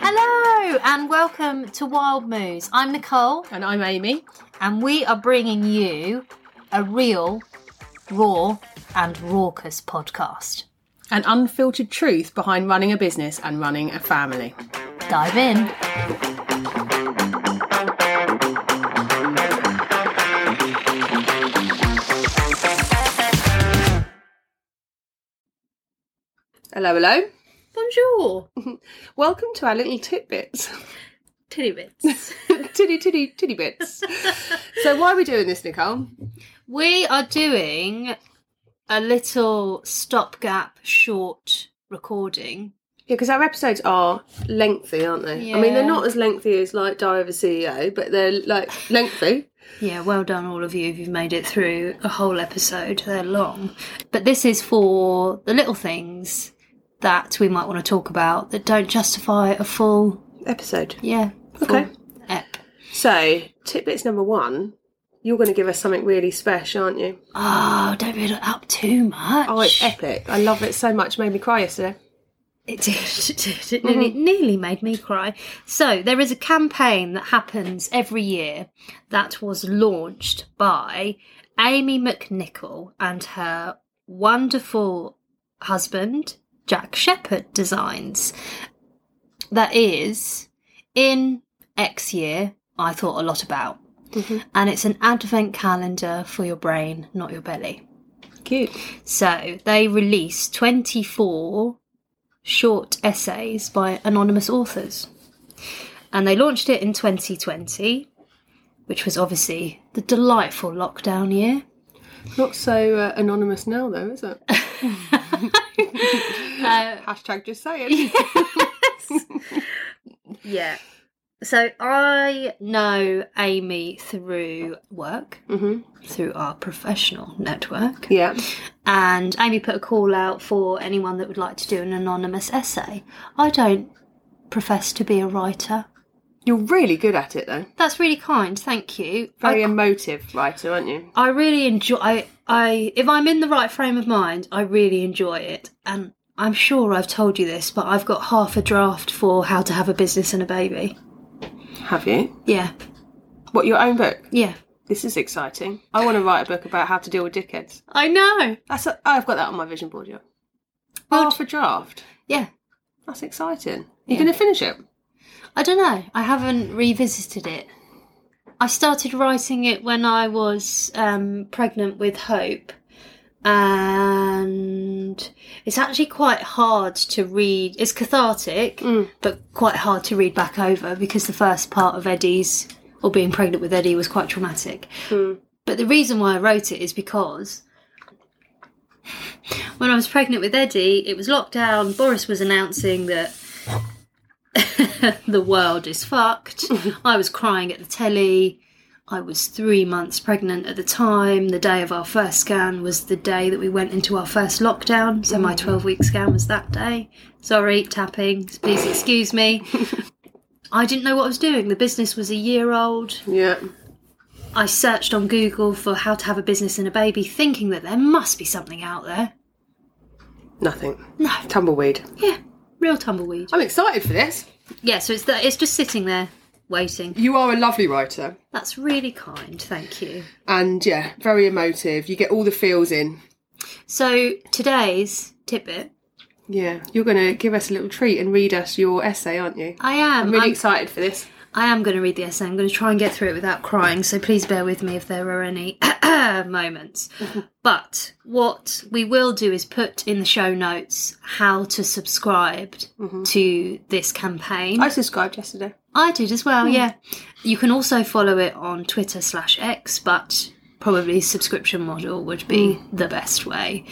Hello and welcome to Wild Moos. I'm Nicole And I'm Amy. and we are bringing you a real, raw, and raucous podcast. An unfiltered truth behind running a business and running a family. Dive in. Hello, hello. Bonjour. Welcome to our little tidbits. Titty bits. titty, titty, titty bits. so, why are we doing this, Nicole? we are doing a little stopgap short recording. Yeah, because our episodes are lengthy, aren't they? Yeah. I mean, they're not as lengthy as like Diary of a CEO, but they're like lengthy. Yeah, well done, all of you, if you've made it through a whole episode. They're long. But this is for the little things that we might want to talk about that don't justify a full, Episode. yeah, Okay. ep. So, tidbits number one. You're going to give us something really special, aren't you? Oh, don't build it up too much. Oh, it's epic. I love it so much. Made me cry yesterday. It did. It did. It nearly, nearly made me cry. So there is a campaign that happens every year that was launched by Amy McNichol and her wonderful husband Jack Shepherd Designs. That is in X year. I thought a lot about. Mm-hmm. And it's an advent calendar for your brain, not your belly. Cute. So they released 24 short essays by anonymous authors. And they launched it in 2020, which was obviously the delightful lockdown year. Not so uh, anonymous now, though, is it? Hashtag just saying. Yeah. So I know Amy through work, hmm through our professional network. Yeah. And Amy put a call out for anyone that would like to do an anonymous essay. I don't profess to be a writer. You're really good at it, though. That's really kind, thank you. Very I, emotive writer, aren't you? I really enjoy. I, I, if I'm in the right frame of mind, I really enjoy it. And I'm sure I've told you this, but I've got half a draft for how to have a business and a baby. Have you? Yeah, What, your own book? yeah. This is exciting. I want to write a book about how to deal with dickheads. I know. That's a, I've got that on my vision board, yeah. Good. Half a draft. Yeah. That's exciting. Yeah. You're going to finish it? I don't know. I haven't revisited it. I started writing it when I was um, pregnant with Hope, and it's actually quite hard to read. It's cathartic, but quite hard to read back over because the first part of Eddie's or being pregnant with Eddie was quite traumatic. But the reason why I wrote it is because when I was pregnant with Eddie, it was lockdown. Boris was announcing that the world is fucked. I was crying at the telly. I was three months pregnant at the time. The day of our first scan was the day that we went into our first lockdown. So my mm. 12 week scan was that day. Sorry, tapping. Please excuse me. I didn't know what I was doing. The business was a year old. Yeah. I searched on Google for how to have a business and a baby, thinking that there must be something out there. Nothing. No. Tumbleweed. Yeah, real tumbleweed. I'm excited for this. Yeah, so it's that it's just sitting there waiting. You are a lovely writer. That's really kind, thank you. And yeah, very emotive. You get all the feels in. So today's tidbit, Yeah. You're going to give us a little treat and read us your essay, aren't you? I am I'm really I'm- excited for this. I am going to read the essay. I'm going to try and get through it without crying, so please bear with me if there are any moments. but what we will do is put in the show notes how to subscribe mm-hmm. to this campaign. I subscribed yesterday. I did as well, hmm. yeah. You can also follow it on Twitter slash X, but probably subscription model would be hmm. the best way.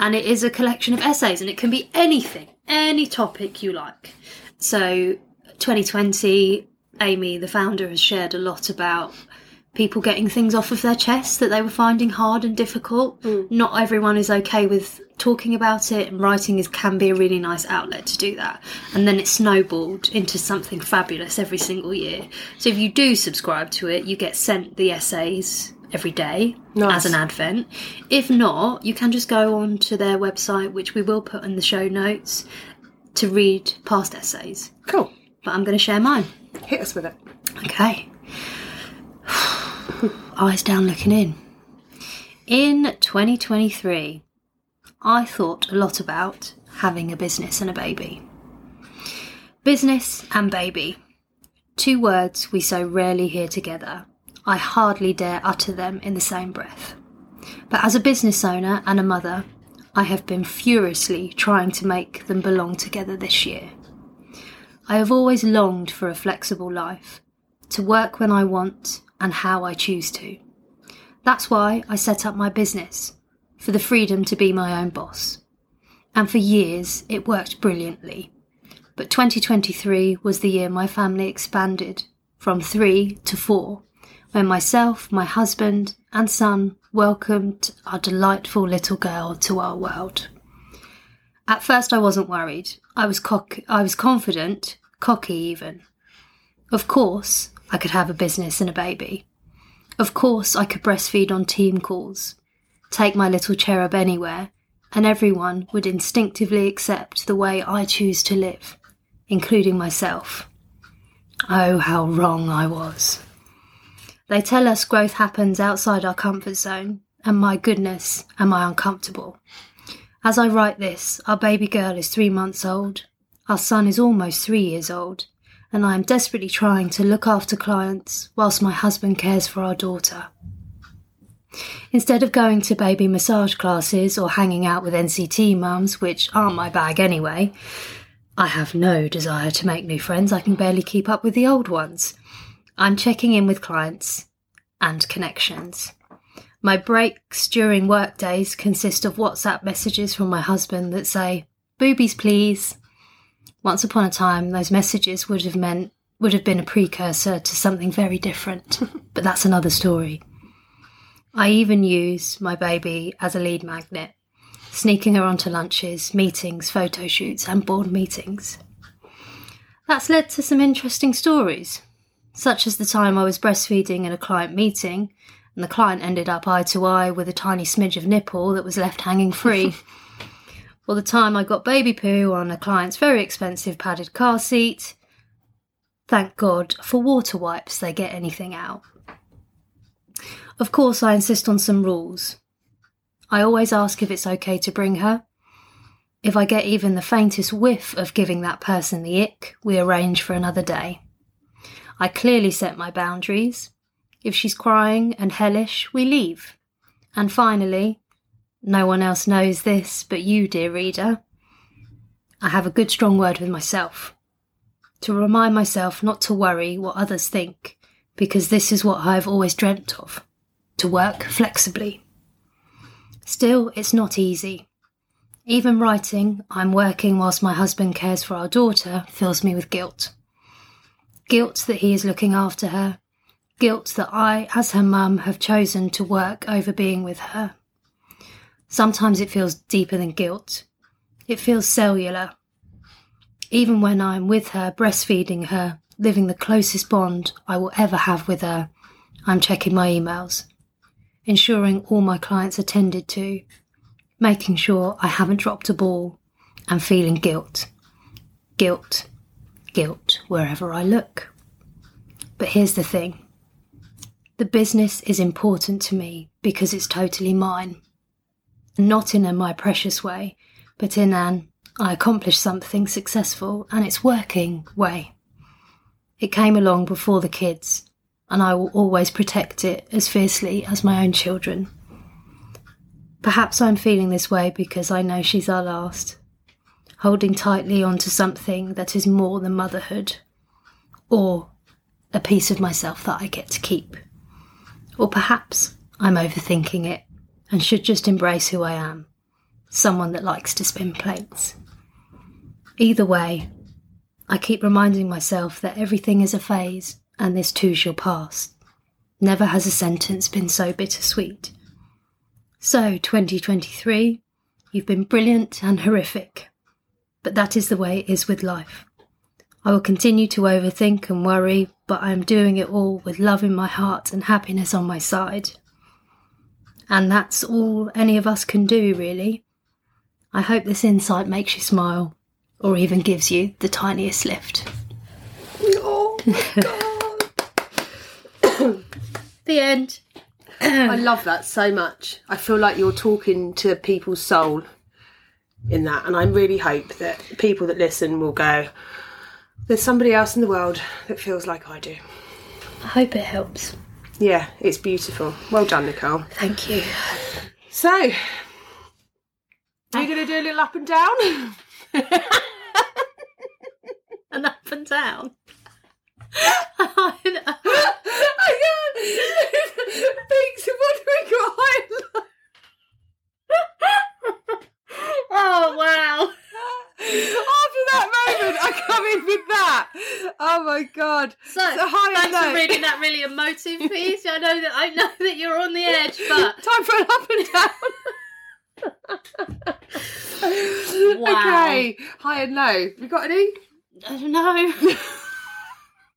And it is a collection of essays, and it can be anything, any topic you like. So, 2020, Amy, the founder, has shared a lot about people getting things off of their chest that they were finding hard and difficult. Mm. Not everyone is okay with talking about it, and writing is can be a really nice outlet to do that. And then it snowballed into something fabulous every single year. So if you do subscribe to it, you get sent the essays every day Nice. as an advent. If not, you can just go on to their website, which we will put in the show notes, to read past essays. Cool. But I'm going to share mine. Hit us with it. Okay. Eyes down looking in. In 2023, I thought a lot about having a business and a baby. Business and baby. Two words we so rarely hear together. I hardly dare utter them in the same breath. But as a business owner and a mother, I have been furiously trying to make them belong together this year. I have always longed for a flexible life, to work when I want and how I choose to. That's why I set up my business, for the freedom to be my own boss. And for years it worked brilliantly. But 2023 was the year my family expanded from three to four, when myself, my husband, and son welcomed our delightful little girl to our world. At first, I wasn't worried. I was cock- I was confident, cocky even. Of course, I could have a business and a baby. Of course, I could breastfeed on team calls, take my little cherub anywhere, and everyone would instinctively accept the way I choose to live, including myself. Oh, how wrong I was. They tell us growth happens outside our comfort zone, and my goodness, am I uncomfortable. As I write this, our baby girl is three months old, our son is almost three years old, and I am desperately trying to look after clients whilst my husband cares for our daughter. Instead of going to baby massage classes or hanging out with NCT mums, which aren't my bag anyway, I have no desire to make new friends. I can barely keep up with the old ones. I'm checking in with clients and connections. My breaks during work days consist of WhatsApp messages from my husband that say, Boobies, please. Once upon a time, those messages would have meant would have been a precursor to something very different, but that's another story. I even use my baby as a lead magnet, sneaking her onto lunches, meetings, photo shoots, and board meetings. That's led to some interesting stories, such as the time I was breastfeeding in a client meeting, and the client ended up eye to eye with a tiny smidge of nipple that was left hanging free. or the time I got baby poo on a client's very expensive padded car seat. Thank God for water wipes, they get anything out. Of course, I insist on some rules. I always ask if it's okay to bring her. If I get even the faintest whiff of giving that person the ick, we arrange for another day. I clearly set my boundaries. If she's crying and hellish, we leave. And finally, no one else knows this but you, dear reader. I have a good strong word with myself. To remind myself not to worry what others think, because this is what I've always dreamt of to work flexibly. Still, it's not easy. Even writing, I'm working whilst my husband cares for our daughter, fills me with guilt. Guilt that he is looking after her. Guilt that I, as her mum, have chosen to work over being with her. Sometimes it feels deeper than guilt. It feels cellular. Even when I'm with her, breastfeeding her, living the closest bond I will ever have with her, I'm checking my emails, ensuring all my clients are tended to, making sure I haven't dropped a ball, and feeling guilt. Guilt, guilt wherever I look. But here's the thing the business is important to me because it's totally mine. Not in a my precious way, but in an I accomplished something successful and it's working way. It came along before the kids, and I will always protect it as fiercely as my own children. Perhaps I'm feeling this way because I know she's our last, holding tightly onto something that is more than motherhood, or a piece of myself that I get to keep. Or perhaps I'm overthinking it and should just embrace who I am someone that likes to spin plates. Either way, I keep reminding myself that everything is a phase and this too shall pass. Never has a sentence been so bittersweet. So, 2023, you've been brilliant and horrific. But that is the way it is with life. I will continue to overthink and worry, but I am doing it all with love in my heart and happiness on my side. And that's all any of us can do, really. I hope this insight makes you smile or even gives you the tiniest lift. Oh. The end. I love that so much. I feel like you're talking to people's soul in that, and I really hope that people that listen will go, there's somebody else in the world that feels like I do. I hope it helps. Yeah, it's beautiful. Well done, Nicole. Thank you. So, are you going to do a little up and down? And up and down. I can't. Thanks. What do we got? High and low? oh wow. After that moment, I come in with that. Oh my god! So, So high and thanks for low. reading that really emotive piece. I know that I know that you're on the edge, but Time for an up and down. Wow. Okay, high and low. We got any? I don't know.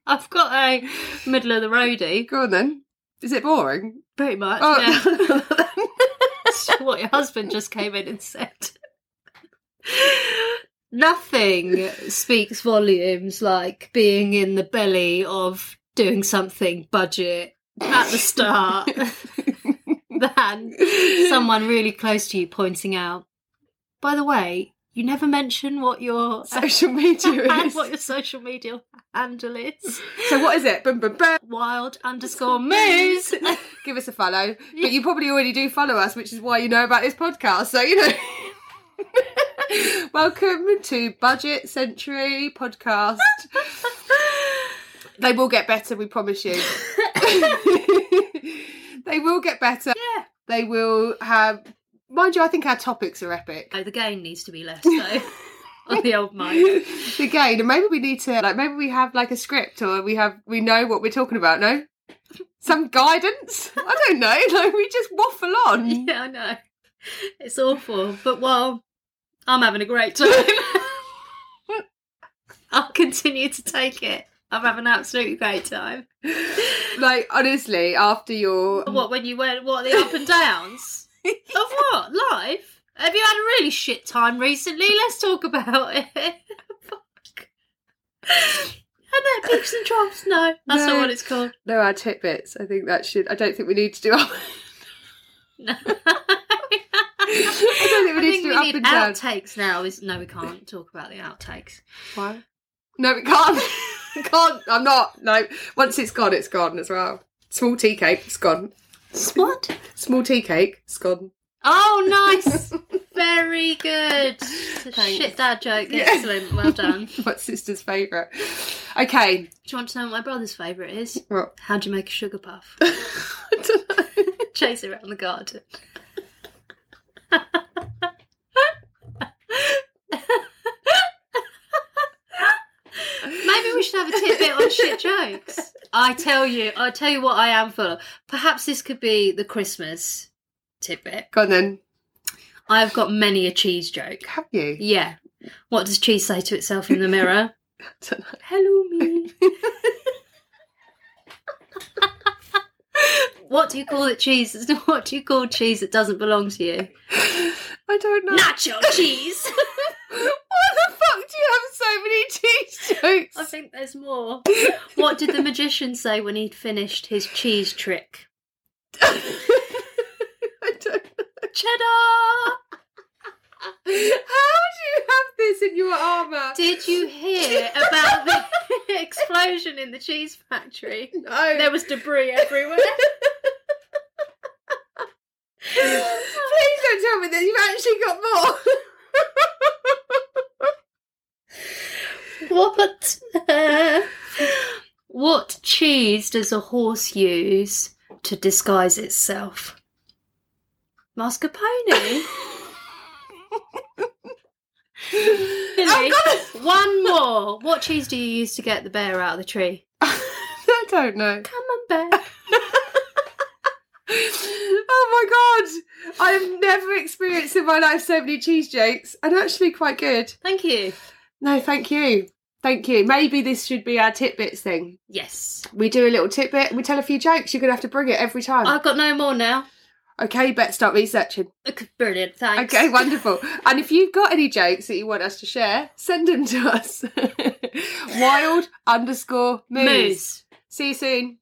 I've got a middle of the roadie, Go on then. Is it boring? pretty much. Oh. Yeah. What your husband just came in and said. Nothing speaks volumes like being in the belly of doing something budget at the start than someone really close to you pointing out. By the way, you never mention what your Social media and is. what your social media handle is. So what is it? Boom, boom, boom. Wild underscore Moos. Give us a follow. But you probably already do follow us, which is why you know about this podcast. So, you know. Welcome to Budget Century Podcast. they will get better, we promise you. they will get better. Yeah. They will have. Mind you, I think our topics are epic. Oh, the gain needs to be less though. on the old mic. the gain, and maybe we need to like maybe we have like a script or we have we know what we're talking about. No, some guidance. I don't know. Like we just waffle on. Yeah, I know. It's awful. But well, I'm having a great time. I'll continue to take it. I'm having an absolutely great time. Like honestly, after your What when you went what the up and downs? Of what? Life? Have you had a really shit time recently? Let's talk about it. Fuck. And then peaks and troughs. No, that's No. not what it's called. no our tidbits. I think that should. I don't think we need to do. Up, No. I don't think we need think to do up and down. outtakes now. Is no, we can't talk about the outtakes. Why? No, we can't. We can't. I'm not. No. Once it's gone, it's gone as well. Small tea cake, it's gone. What? Small tea cake, it's. Oh, nice. Very good. Shit dad joke. Yeah. Excellent. Well done. Do My sister's favourite. Okay. Do you want to know what my brother's favourite is? What? How do you make a sugar puff? I don't know. Chase it around the garden. Maybe we should have a tidbit on shit jokes. I tell you, I tell you what I am full of. Perhaps this could be the Christmas tidbit. Go on then. I've got many a cheese joke. Have you? Yeah. What does cheese say to itself in the mirror? Hello, me. what do you call it cheese? What do you call cheese that doesn't belong to you? I don't know. Nacho cheese. Why the fuck do you have so many cheese jokes? I think there's more. What did the magician say when he'd finished his cheese trick? I don't know. Cheddar! How do you have this in your armour? Did you hear about the explosion in the cheese factory? No. There was debris everywhere. Please don't tell me that you've actually got more. What? Uh, what cheese does a horse use to disguise itself? Mascarpone. Billy, one more. What cheese do you use to get the bear out of the tree? I don't know. Come on, bear. oh my god! I've never experienced in my life so many cheese jokes, and actually quite good. Thank you. No, thank you. Thank you. Maybe this should be our tidbits thing. Yes. We do a little tidbit, we tell a few jokes. You're going to have to bring it every time. I've got no more now. Okay, better start researching. Brilliant, thanks. Okay, wonderful. and if you've got any jokes that you want us to share, send them to us. Wild underscore Moos. Moos. See you soon.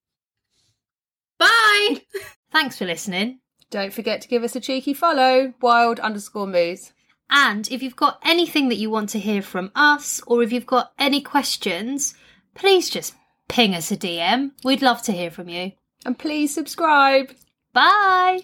Bye. Thanks for listening. Don't forget to give us a cheeky follow. Wild underscore Moos. And if you've got anything that you want to hear from us, or if you've got any questions, please just ping us a DM. We'd love to hear from you. And please subscribe. Bye.